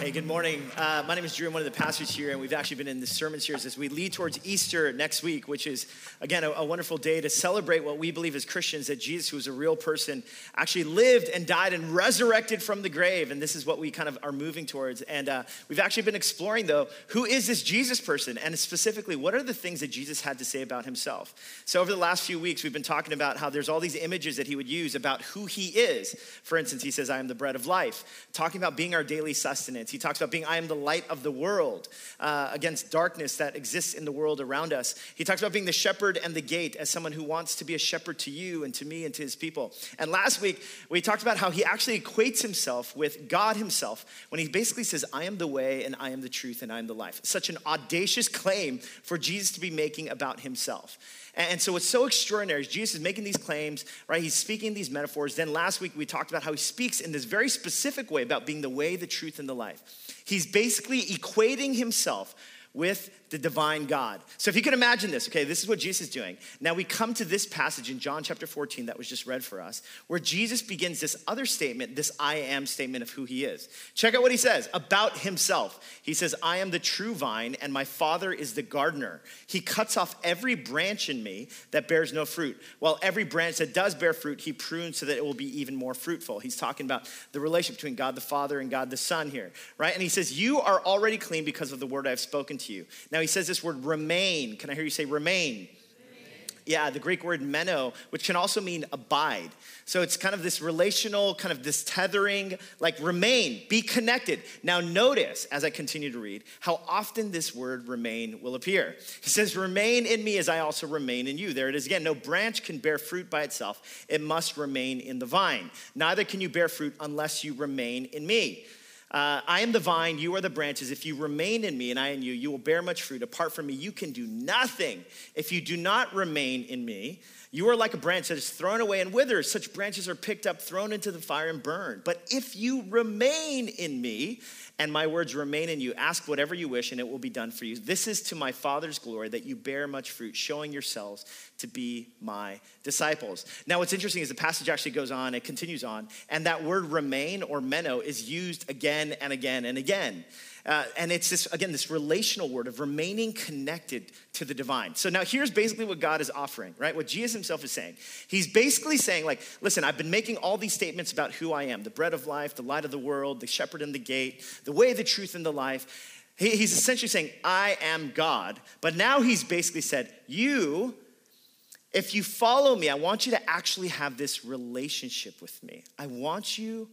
Hey, good morning. Uh, my name is Drew. I'm one of the pastors here, and we've actually been in the sermon series as we lead towards Easter next week, which is, again, a, a, wonderful day to celebrate what we believe as Christians that Jesus, who was a real person, actually lived and died and resurrected from the grave. And this is what we kind of are moving towards. And uh, we've actually been exploring, though, who is this Jesus person? And specifically, what are the things that Jesus had to say about himself? So, over the last few weeks, we've been talking about how there's all these images that he would use about who he is. For instance, he says, I am the bread of life, talking about being our daily sustenance. He talks about being, I am the light of the world uh, against darkness that exists in the world around us. He talks about being the shepherd and the gate as someone who wants to be a shepherd to you and to me and to his people. And last week, we talked about how he actually equates himself with God himself when he basically says, I am the way and I am the truth and I am the life. Such an audacious claim for Jesus to be making about himself. And so what's so extraordinary is Jesus is making these claims, right? He's speaking these metaphors. Then last week we talked about how he speaks in this very specific way about being the way, the truth, and the life. He's basically equating himself with the divine God. So if you can imagine this, okay, this is what Jesus is doing. Now we come to this passage in John chapter 14 that was just read for us, where Jesus begins this other statement, this I am statement of who he is. Check out what he says about himself. He says, I am the true vine, and my Father is the gardener. He cuts off every branch in me that bears no fruit, while every branch that does bear fruit, he prunes so that it will be even more fruitful. He's talking about the relationship between God the Father and God the Son here, right? And he says, You are already clean because of the word I've spoken to you. Now now he says this word remain. Can I hear you say remain? Yeah, the Greek word meno, which can also mean abide. So it's kind of this relational, kind of this tethering, like remain, be connected. Now, notice as I continue to read how often this word remain will appear. He says, Remain in me as I also remain in you. There it is again. No branch can bear fruit by itself, it must remain in the vine. Neither can you bear fruit unless you remain in me. Uh, I am the vine, you are the branches. If you remain in me and I in you, you will bear much fruit. Apart from me, you can do nothing. If you do not remain in me, you are like a branch that is thrown away and withers. Such branches are picked up, thrown into the fire, and burned. But if you remain in me and my words remain in you, ask whatever you wish, and it will be done for you. This is to my Father's glory that you bear much fruit, showing yourselves to be my disciples. Now, what's interesting is the passage actually goes on, it continues on, and that word remain or meno is used again and again and again. Uh, and it's this, again, this relational word of remaining connected to the divine. So now here's basically what God is offering, right? What Jesus himself is saying. He's basically saying, like, listen, I've been making all these statements about who I am the bread of life, the light of the world, the shepherd and the gate, the way, the truth, and the life. He, he's essentially saying, I am God. But now he's basically said, You, if you follow me, I want you to actually have this relationship with me. I want you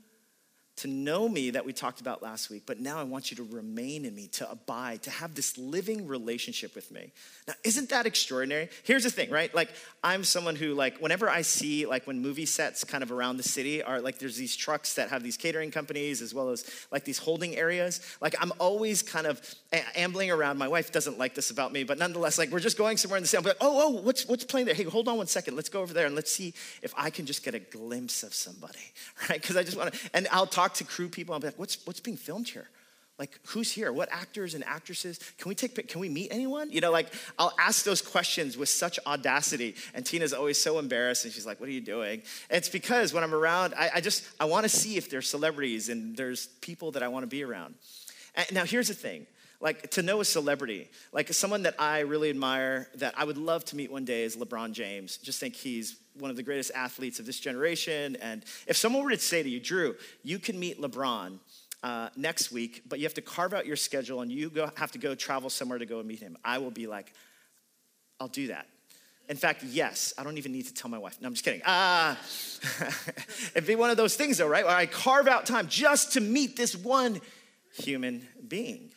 to know me that we talked about last week, but now I want you to remain in me, to abide, to have this living relationship with me. Now, isn't that extraordinary? Here's the thing, right? Like, I'm someone who, like, whenever I see, like, when movie sets kind of around the city are like, there's these trucks that have these catering companies as well as like these holding areas. Like, I'm always kind of ambling around. My wife doesn't like this about me, but nonetheless, like, we're just going somewhere in the city. I'm like, oh, oh, what's, what's playing there? Hey, hold on one second. Let's go over there and let's see if I can just get a glimpse of somebody, right? Because I just want to, and I'll talk talk to crew people. I'll be like, what's, what's being filmed here? Like, who's here? What actors and actresses? Can we take, can we meet anyone? You know, like, I'll ask those questions with such audacity. And Tina's always so embarrassed. And she's like, what are you doing? And it's because when I'm around, I, I just, I want to see if there's celebrities and there's people that I want to be around. And now, here's the thing like to know a celebrity, like someone that I really admire, that I would love to meet one day is LeBron James. Just think he's one of the greatest athletes of this generation. And if someone were to say to you, Drew, you can meet LeBron uh, next week, but you have to carve out your schedule and you go, have to go travel somewhere to go and meet him, I will be like, I'll do that. In fact, yes, I don't even need to tell my wife. No, I'm just kidding. Ah, uh, it'd be one of those things, though, right? Where I carve out time just to meet this one human being.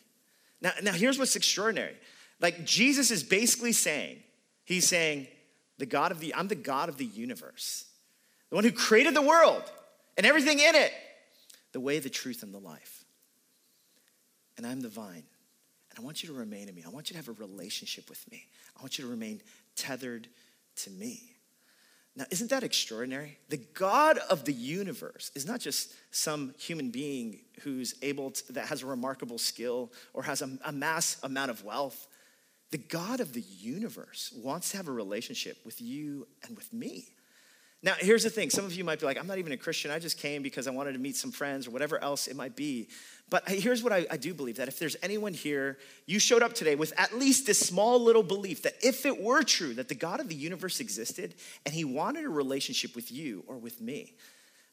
Now, now here's what's extraordinary. Like Jesus is basically saying, He's saying, the God of the, I'm the God of the universe, the one who created the world and everything in it, the way, the truth, and the life. And I'm the vine. And I want you to remain in me. I want you to have a relationship with me. I want you to remain tethered to me. Now, isn't that extraordinary? The God of the universe is not just some human being who's able to, that has a remarkable skill or has a, a mass amount of wealth. The God of the universe wants to have a relationship with you and with me. Now, here's the thing some of you might be like, I'm not even a Christian. I just came because I wanted to meet some friends or whatever else it might be. But here's what I, I, do believe that if there's anyone here, you showed up today with at least this small little belief that if it were true that the God of the universe existed and he wanted a relationship with you or with me,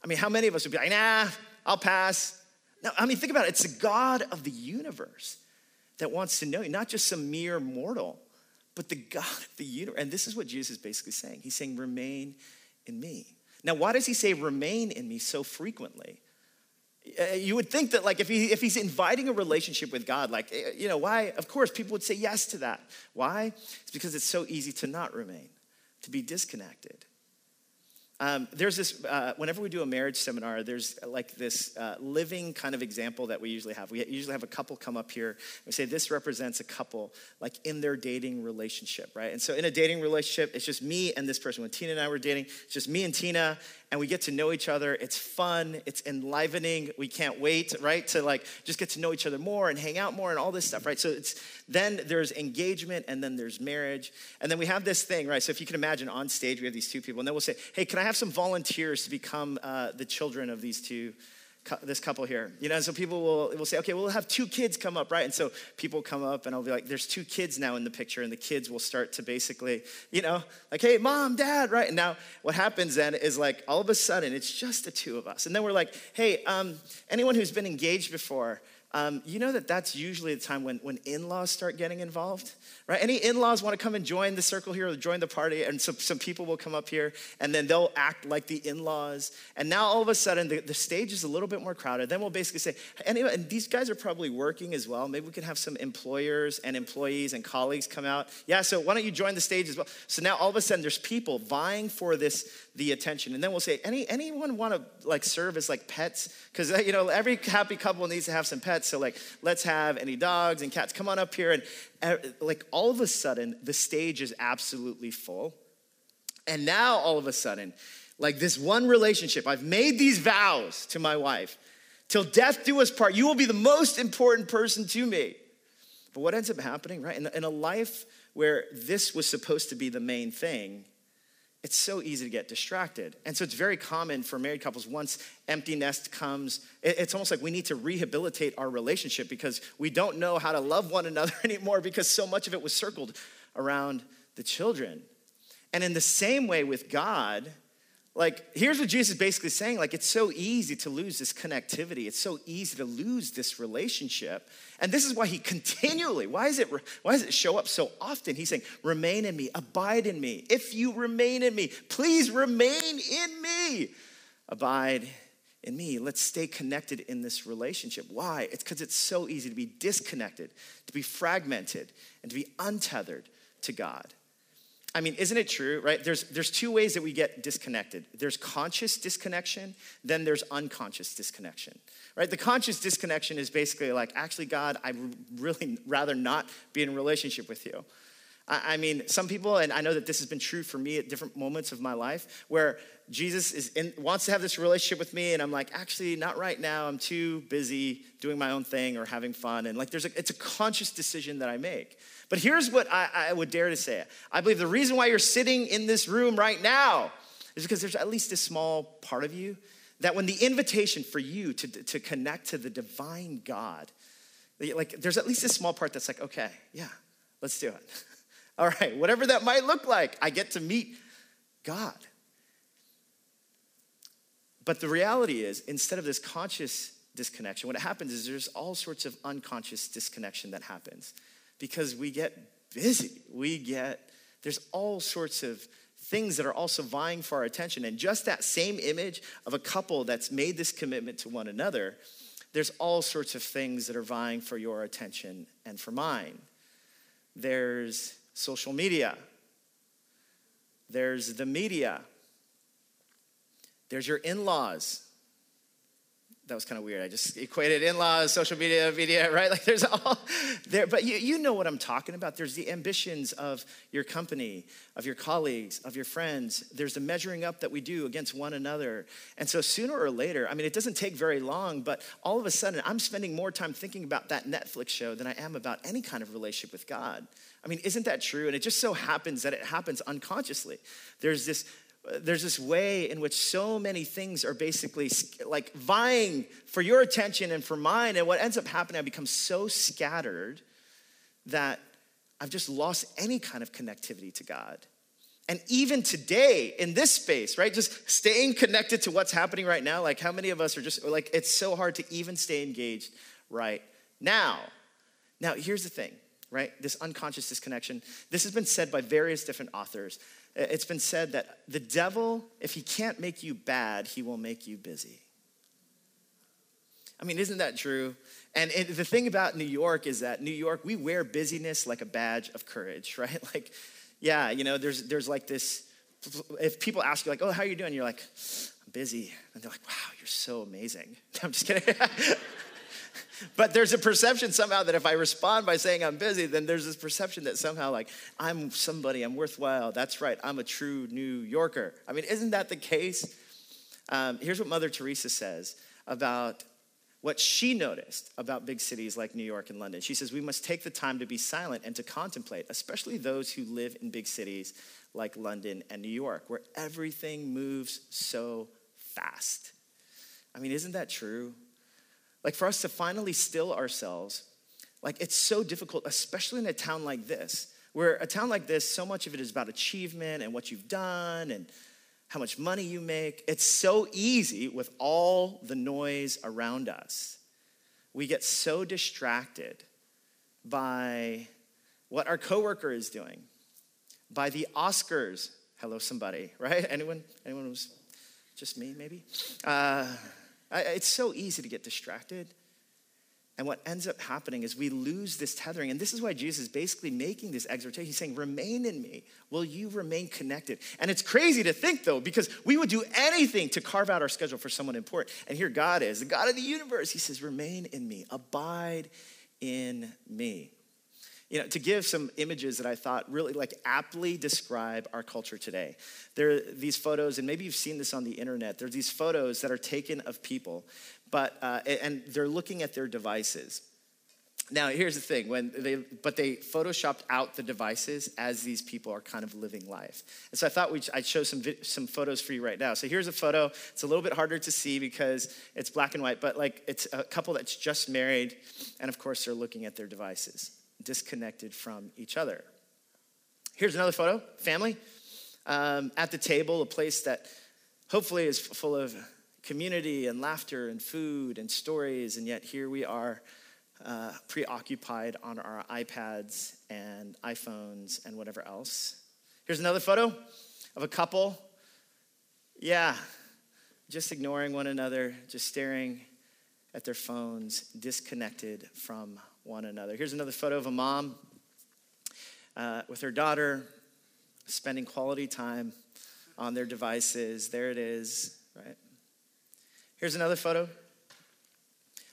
I mean, how many of us would be like, nah, I'll pass? No, I mean, think about it. It's the God of the universe that wants to know you, not just some mere mortal, but the God of the universe. And this is what Jesus is basically saying. He's saying, remain in me. Now, why does he say remain in me so frequently? Uh, you would think that like if, he, if he's inviting a relationship with god like eh, you know why of course people would say yes to that why it's because it's so easy to not remain to be disconnected um, there's this, uh, whenever we do a marriage seminar, there's uh, like this uh, living kind of example that we usually have. We usually have a couple come up here. We say, this represents a couple, like in their dating relationship, right? And so in a dating relationship, it's just me and this person. When Tina and I were dating, it's just me and Tina, and we get to know each other. It's fun, it's enlivening. We can't wait, right, to like just get to know each other more and hang out more and all this stuff, right? So it's then there's engagement and then there's marriage. And then we have this thing, right? So if you can imagine on stage, we have these two people, and then we'll say, hey, can I have some volunteers to become uh, the children of these two? this couple here. You know, so people will, will say, okay, we'll have two kids come up, right? And so people come up and I'll be like, there's two kids now in the picture, and the kids will start to basically, you know, like, hey, mom, dad, right? And now what happens then is like all of a sudden it's just the two of us. And then we're like, hey, um, anyone who's been engaged before, um, you know that that's usually the time when, when in laws start getting involved, right? Any in laws want to come and join the circle here or join the party, and so some people will come up here and then they'll act like the in laws. And now all of a sudden the, the stage is a little bit more crowded. Then we'll basically say, anyway, and these guys are probably working as well. Maybe we can have some employers and employees and colleagues come out. Yeah, so why don't you join the stage as well? So now all of a sudden there's people vying for this the attention. And then we'll say, Any, anyone want to like serve as like pets? Because you know every happy couple needs to have some pets. So like let's have any dogs and cats. Come on up here. And uh, like all of a sudden the stage is absolutely full. And now all of a sudden, like this one relationship, I've made these vows to my wife. Till death do us part. You will be the most important person to me. But what ends up happening, right? In, in a life where this was supposed to be the main thing, it's so easy to get distracted. And so it's very common for married couples, once empty nest comes, it's almost like we need to rehabilitate our relationship because we don't know how to love one another anymore because so much of it was circled around the children. And in the same way with God, like, here's what Jesus is basically saying like, it's so easy to lose this connectivity. It's so easy to lose this relationship. And this is why he continually, why, is it, why does it show up so often? He's saying, remain in me, abide in me. If you remain in me, please remain in me. Abide in me. Let's stay connected in this relationship. Why? It's because it's so easy to be disconnected, to be fragmented, and to be untethered to God. I mean, isn't it true, right? There's, there's two ways that we get disconnected there's conscious disconnection, then there's unconscious disconnection, right? The conscious disconnection is basically like, actually, God, I'd really rather not be in relationship with you. I, I mean, some people, and I know that this has been true for me at different moments of my life, where Jesus is in, wants to have this relationship with me, and I'm like, actually, not right now. I'm too busy doing my own thing or having fun. And like, there's a, it's a conscious decision that I make. But here's what I, I would dare to say I believe the reason why you're sitting in this room right now is because there's at least a small part of you that when the invitation for you to, to connect to the divine God, like there's at least a small part that's like, okay, yeah, let's do it. All right, whatever that might look like, I get to meet God. But the reality is, instead of this conscious disconnection, what happens is there's all sorts of unconscious disconnection that happens because we get busy. We get, there's all sorts of things that are also vying for our attention. And just that same image of a couple that's made this commitment to one another, there's all sorts of things that are vying for your attention and for mine. There's social media, there's the media, there's your in laws, that was kind of weird. I just equated in-laws, social media, media, right? Like there's all there, but you, you know what I'm talking about. There's the ambitions of your company, of your colleagues, of your friends. There's the measuring up that we do against one another. And so sooner or later, I mean, it doesn't take very long, but all of a sudden, I'm spending more time thinking about that Netflix show than I am about any kind of relationship with God. I mean, isn't that true? And it just so happens that it happens unconsciously. There's this there's this way in which so many things are basically like vying for your attention and for mine. And what ends up happening, I become so scattered that I've just lost any kind of connectivity to God. And even today in this space, right, just staying connected to what's happening right now, like how many of us are just like, it's so hard to even stay engaged right now. Now, here's the thing, right? This unconscious disconnection. This has been said by various different authors. It's been said that the devil, if he can't make you bad, he will make you busy. I mean, isn't that true? And it, the thing about New York is that New York, we wear busyness like a badge of courage, right? Like, yeah, you know, there's, there's like this, if people ask you, like, oh, how are you doing? You're like, I'm busy. And they're like, wow, you're so amazing. I'm just kidding. but there's a perception somehow that if I respond by saying I'm busy, then there's this perception that somehow, like, I'm somebody, I'm worthwhile. That's right, I'm a true New Yorker. I mean, isn't that the case? Um, here's what Mother Teresa says about what she noticed about big cities like New York and London. She says, We must take the time to be silent and to contemplate, especially those who live in big cities like London and New York, where everything moves so fast. I mean, isn't that true? Like, for us to finally still ourselves, like, it's so difficult, especially in a town like this, where a town like this, so much of it is about achievement and what you've done and how much money you make. It's so easy with all the noise around us. We get so distracted by what our coworker is doing, by the Oscars. Hello, somebody, right? Anyone? Anyone who's just me, maybe? Uh, it's so easy to get distracted. And what ends up happening is we lose this tethering. And this is why Jesus is basically making this exhortation. He's saying, Remain in me. Will you remain connected? And it's crazy to think, though, because we would do anything to carve out our schedule for someone important. And here God is, the God of the universe. He says, Remain in me, abide in me. You know, to give some images that I thought really like aptly describe our culture today. There are these photos, and maybe you've seen this on the internet. There's these photos that are taken of people but uh, and they're looking at their devices. Now, here's the thing: when they, but they photoshopped out the devices as these people are kind of living life. And so I thought we I'd show some some photos for you right now. So here's a photo. It's a little bit harder to see because it's black and white, but like it's a couple that's just married, and of course they're looking at their devices, disconnected from each other. Here's another photo: family um, at the table, a place that hopefully is full of community and laughter and food and stories, and yet here we are uh, preoccupied on our iPads and iPhones and whatever else. Here's another photo of a couple. Yeah, just ignoring one another, just staring at their phones, disconnected from one another. Here's another photo of a mom uh, with her daughter spending quality time on their devices. There it is, right? Here's another photo.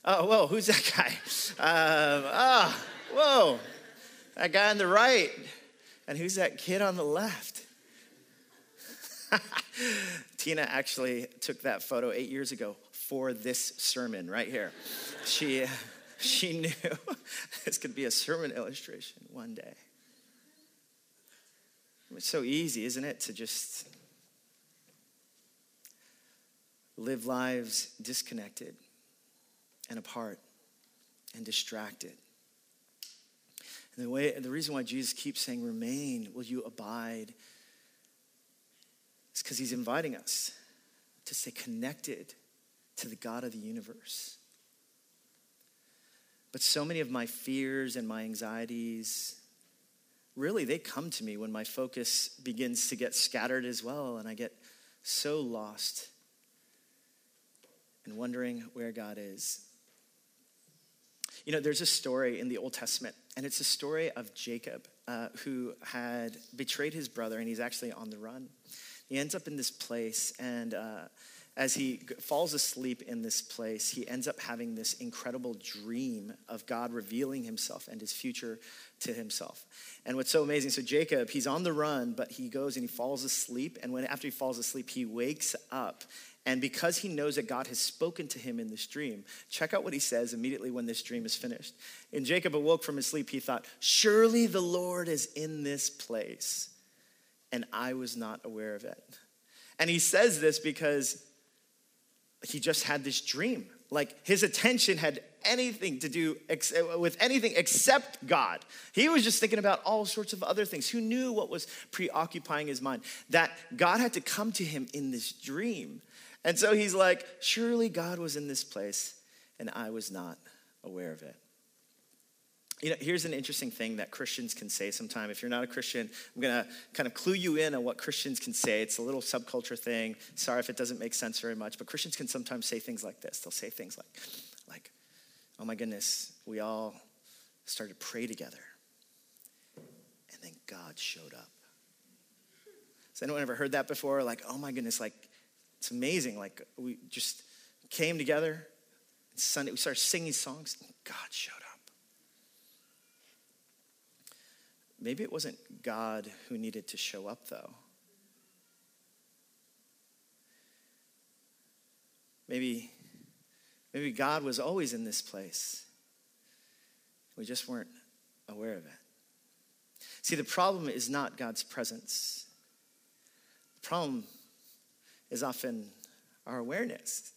Oh, whoa, who's that guy? Um, oh, whoa, that guy on the right. And who's that kid on the left? Tina actually took that photo eight years ago for this sermon right here. She, she knew this could be a sermon illustration one day. It's so easy, isn't it, to just live lives disconnected and apart and distracted. And the, way, the reason why Jesus keeps saying, Remain, will you abide? is because he's inviting us to stay connected to the God of the universe. But so many of my fears and my anxieties, really, they come to me when my focus begins to get scattered as well, and I get so lost and wondering where God is. You know, there's a story in the Old Testament, and it's a story of Jacob uh, who had betrayed his brother, and he's actually on the run. He ends up in this place, and uh, as he falls asleep in this place, he ends up having this incredible dream of God revealing himself and his future to himself. And what's so amazing, so Jacob, he's on the run, but he goes and he falls asleep. And when after he falls asleep, he wakes up and because he knows that God has spoken to him in this dream, check out what he says immediately when this dream is finished. And Jacob awoke from his sleep, he thought, Surely the Lord is in this place, and I was not aware of it. And he says this because he just had this dream. Like his attention had anything to do ex- with anything except God. He was just thinking about all sorts of other things. Who knew what was preoccupying his mind? That God had to come to him in this dream. And so he's like, surely God was in this place and I was not aware of it. You know, here's an interesting thing that Christians can say sometime. If you're not a Christian, I'm going to kind of clue you in on what Christians can say. It's a little subculture thing. Sorry if it doesn't make sense very much, but Christians can sometimes say things like this. They'll say things like, like, oh my goodness, we all started to pray together, and then God showed up. Has anyone ever heard that before? Like, oh my goodness, like, it's amazing. Like, we just came together, Sunday, we started singing songs, and God showed up. Maybe it wasn't God who needed to show up, though. Maybe, maybe God was always in this place. We just weren't aware of it. See, the problem is not God's presence. The problem is often our awareness.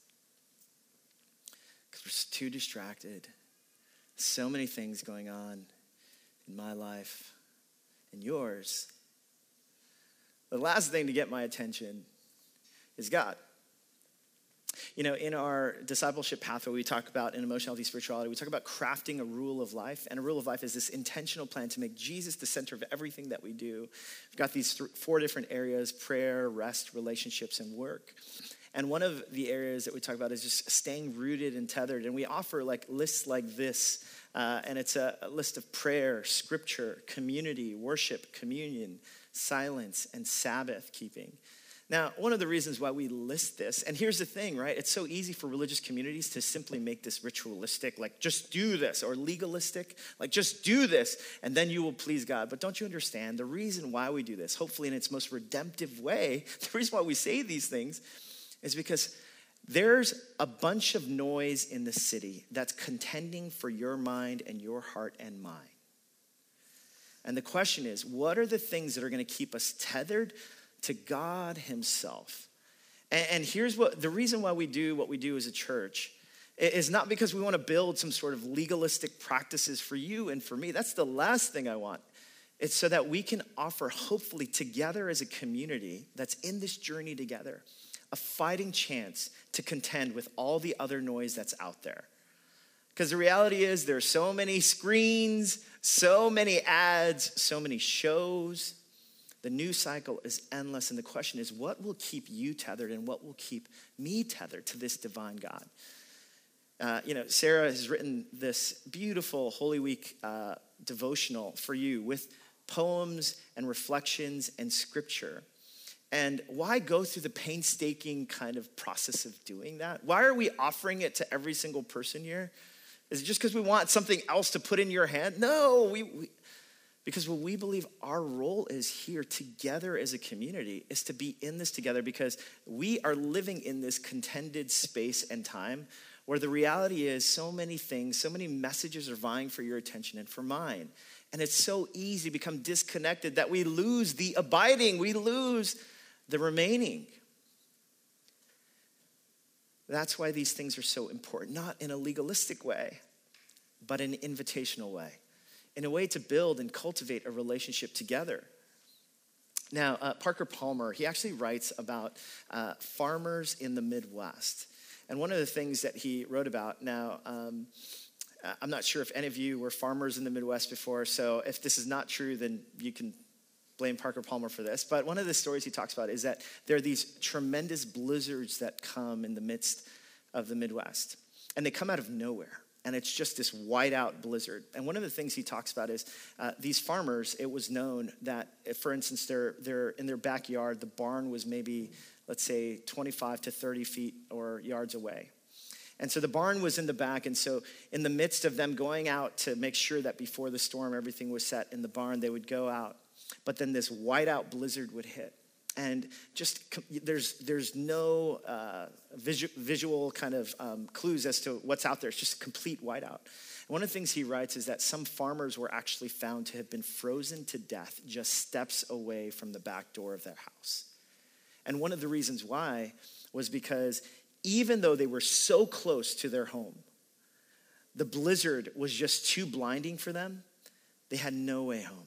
Because we're too distracted. So many things going on in my life and yours. The last thing to get my attention is God. You know, in our discipleship pathway, we talk about in emotional healthy spirituality, we talk about crafting a rule of life. And a rule of life is this intentional plan to make Jesus the center of everything that we do. We've got these th- four different areas prayer, rest, relationships, and work. And one of the areas that we talk about is just staying rooted and tethered. And we offer like lists like this uh, and it's a, a list of prayer, scripture, community, worship, communion, silence, and Sabbath keeping. Now, one of the reasons why we list this, and here's the thing, right? It's so easy for religious communities to simply make this ritualistic, like just do this, or legalistic, like just do this, and then you will please God. But don't you understand the reason why we do this, hopefully in its most redemptive way, the reason why we say these things is because there's a bunch of noise in the city that's contending for your mind and your heart and mine. And the question is what are the things that are going to keep us tethered to God Himself? And, and here's what the reason why we do what we do as a church is not because we want to build some sort of legalistic practices for you and for me. That's the last thing I want. It's so that we can offer, hopefully, together as a community that's in this journey together a fighting chance to contend with all the other noise that's out there. Because the reality is, there are so many screens, so many ads, so many shows. The news cycle is endless. And the question is, what will keep you tethered and what will keep me tethered to this divine God? Uh, you know, Sarah has written this beautiful Holy Week uh, devotional for you with poems and reflections and scripture. And why go through the painstaking kind of process of doing that? Why are we offering it to every single person here? Is it just because we want something else to put in your hand? No, we, we, because what we believe our role is here together as a community is to be in this together because we are living in this contended space and time where the reality is so many things, so many messages are vying for your attention and for mine. And it's so easy to become disconnected that we lose the abiding, we lose the remaining. That's why these things are so important, not in a legalistic way, but in an invitational way, in a way to build and cultivate a relationship together. Now, uh, Parker Palmer, he actually writes about uh, farmers in the Midwest. And one of the things that he wrote about, now, um, I'm not sure if any of you were farmers in the Midwest before, so if this is not true, then you can blame Parker Palmer for this, but one of the stories he talks about is that there are these tremendous blizzards that come in the midst of the Midwest, and they come out of nowhere. And it's just this whiteout blizzard. And one of the things he talks about is uh, these farmers, it was known that, if, for instance, they're, they're in their backyard, the barn was maybe, let's say, 25 to 30 feet or yards away. And so the barn was in the back. And so, in the midst of them going out to make sure that before the storm everything was set in the barn, they would go out but then this whiteout blizzard would hit. And just there's, there's no uh, visual, visual kind of um, clues as to what's out there. It's just complete whiteout. One of the things he writes is that some farmers were actually found to have been frozen to death just steps away from the back door of their house. And one of the reasons why was because even though they were so close to their home, the blizzard was just too blinding for them. They had no way home.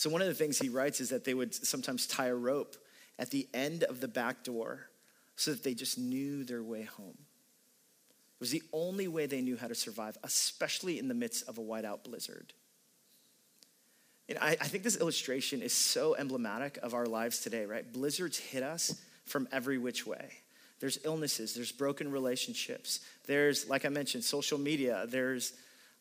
So, one of the things he writes is that they would sometimes tie a rope at the end of the back door so that they just knew their way home. It was the only way they knew how to survive, especially in the midst of a whiteout blizzard. And I, I think this illustration is so emblematic of our lives today, right? Blizzards hit us from every which way. There's illnesses, there's broken relationships, there's, like I mentioned, social media, there's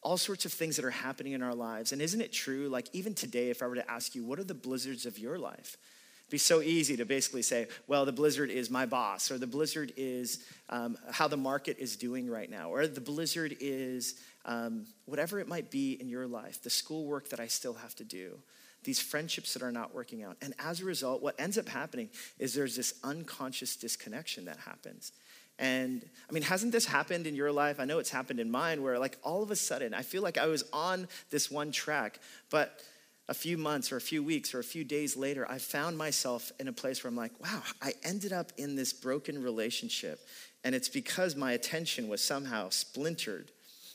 all sorts of things that are happening in our lives. And isn't it true? Like, even today, if I were to ask you, what are the blizzards of your life? It'd be so easy to basically say, well, the blizzard is my boss, or the blizzard is um, how the market is doing right now, or the blizzard is um, whatever it might be in your life, the schoolwork that I still have to do, these friendships that are not working out. And as a result, what ends up happening is there's this unconscious disconnection that happens. And I mean, hasn't this happened in your life? I know it's happened in mine where, like, all of a sudden, I feel like I was on this one track, but a few months or a few weeks or a few days later, I found myself in a place where I'm like, wow, I ended up in this broken relationship. And it's because my attention was somehow splintered.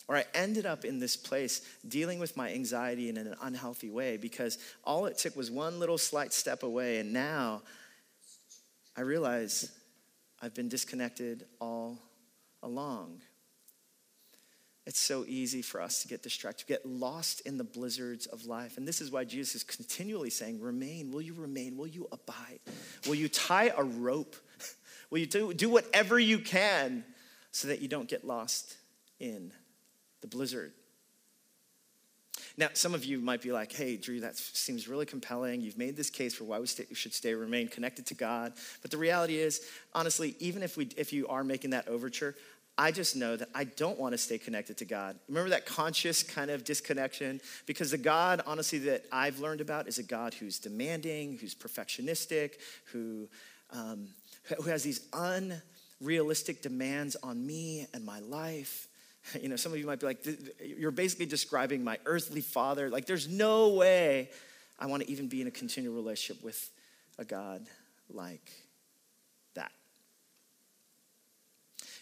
Or I ended up in this place dealing with my anxiety in an unhealthy way because all it took was one little slight step away. And now I realize I've been disconnected all along. It's so easy for us to get distracted, to get lost in the blizzards of life. And this is why Jesus is continually saying, Remain. Will you remain? Will you abide? Will you tie a rope? Will you do, do whatever you can so that you don't get lost in the blizzard? Now, some of you might be like, hey, Drew, that seems really compelling. You've made this case for why we, stay, should stay, remain connected to God. But the reality is, honestly, even if, we, if you are making that overture, I just know that I don't want to stay connected to God. Remember that conscious kind of disconnection? Because the God, honestly, that I've learned about is a God who's demanding, who's perfectionistic, who, um, who has these unrealistic demands on me and my life. You know, some of you might be like, you're basically describing my earthly father. Like, there's no way I want to even be in a continual relationship with a God like that.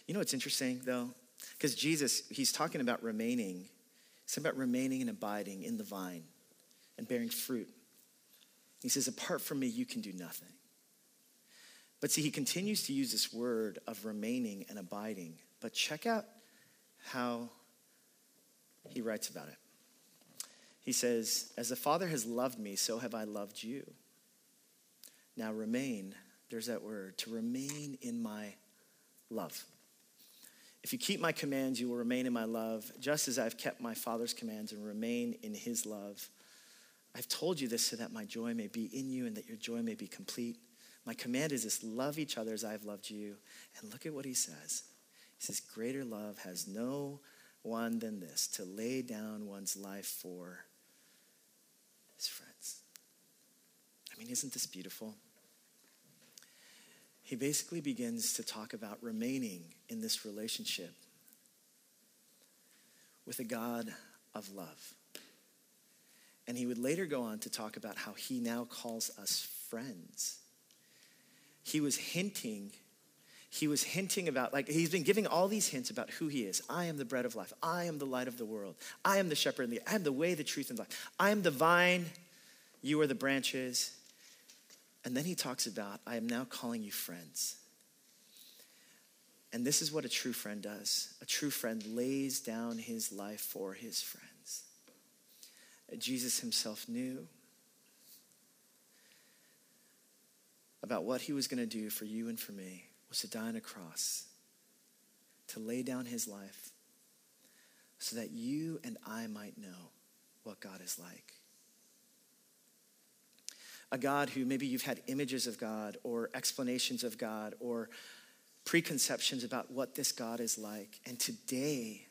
You know what's interesting, though? Because Jesus, he's talking about remaining. Talking about remaining and abiding in the vine and bearing fruit. He says, apart from me, you can do nothing. But see, he continues to use this word of remaining and abiding. But check out how he writes about it. He says, As the Father has loved me, so have I loved you. Now remain, there's that word, to remain in my love. If you keep my commands, you will remain in my love, just as I've kept my Father's commands and remain in his love. I've told you this so that my joy may be in you and that your joy may be complete. My command is this love each other as I've loved you. And look at what he says he says, Greater love has no one than this to lay down one's life for his friends. I mean, isn't this beautiful? He basically begins to talk about remaining in this relationship with a God of love. And he would later go on to talk about how he now calls us friends. He was hinting he was hinting about, like, he's been giving all these hints about who he is. I am the bread of life. I am the light of the world. I am the shepherd. And the, I am the way, the truth, and life. I am the vine. You are the branches. And then he talks about, I am now calling you friends. And this is what a true friend does a true friend lays down his life for his friends. Jesus himself knew about what he was going to do for you and for me was to die on a cross, to lay down his life so that you and I might know what God is like. A God who maybe you've had images of God or explanations of God or preconceptions about what this God is like. And today,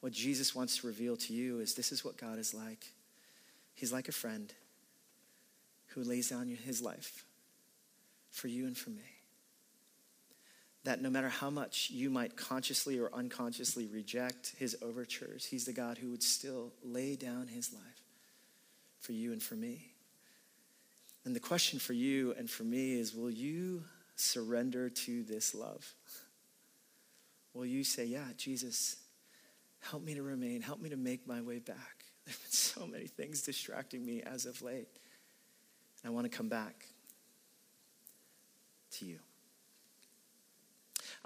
what Jesus wants to reveal to you is this is what God is like. He's like a friend who lays down his life for you and for me that no matter how much you might consciously or unconsciously reject his overtures, he's the God who would still lay down his life for you and for me. And the question for you and for me is will you surrender to this love? Will you say, Yeah, Jesus, help me to remain, help me to make my way back? There have been so many things distracting me as of late. And I want to come back to you.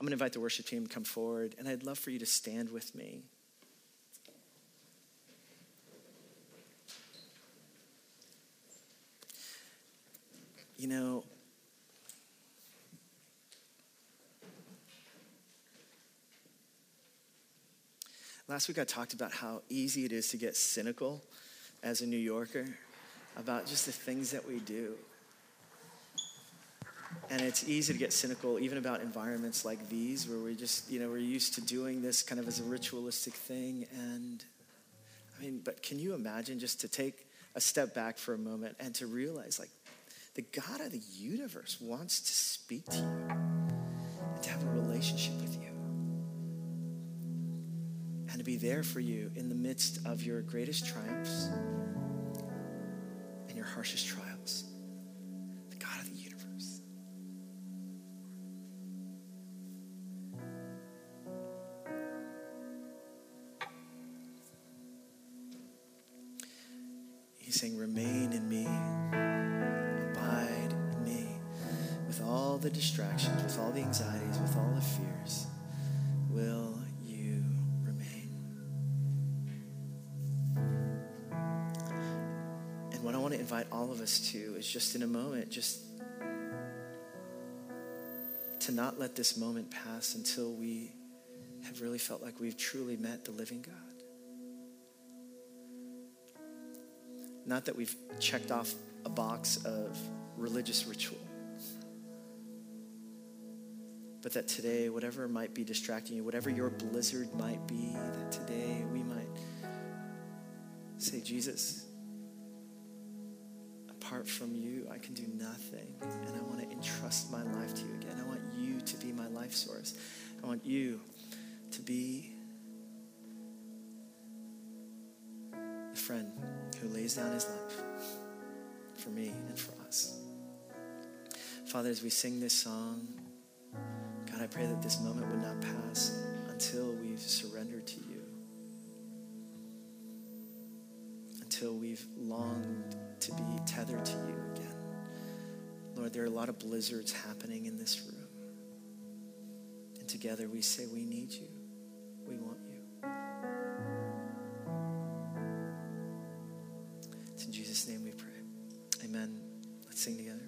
I'm going to invite the worship team to come forward, and I'd love for you to stand with me. You know, last week I talked about how easy it is to get cynical as a New Yorker about just the things that we do. And it's easy to get cynical even about environments like these where we just, you know, we're used to doing this kind of as a ritualistic thing. And I mean, but can you imagine just to take a step back for a moment and to realize like the God of the universe wants to speak to you and to have a relationship with you and to be there for you in the midst of your greatest triumphs and your harshest trials. He's saying, Remain in me, abide in me, with all the distractions, with all the anxieties, with all the fears. Will you remain? And what I want to invite all of us to is just in a moment, just to not let this moment pass until we have really felt like we've truly met the living God. Not that we've checked off a box of religious ritual, but that today, whatever might be distracting you, whatever your blizzard might be, that today we might say, Jesus, apart from you, I can do nothing. And I want to entrust my life to you again. I want you to be my life source. I want you to be the friend who lays down his life for me and for us. Father, as we sing this song, God, I pray that this moment would not pass until we've surrendered to you, until we've longed to be tethered to you again. Lord, there are a lot of blizzards happening in this room. And together we say, We need you. We want sing together.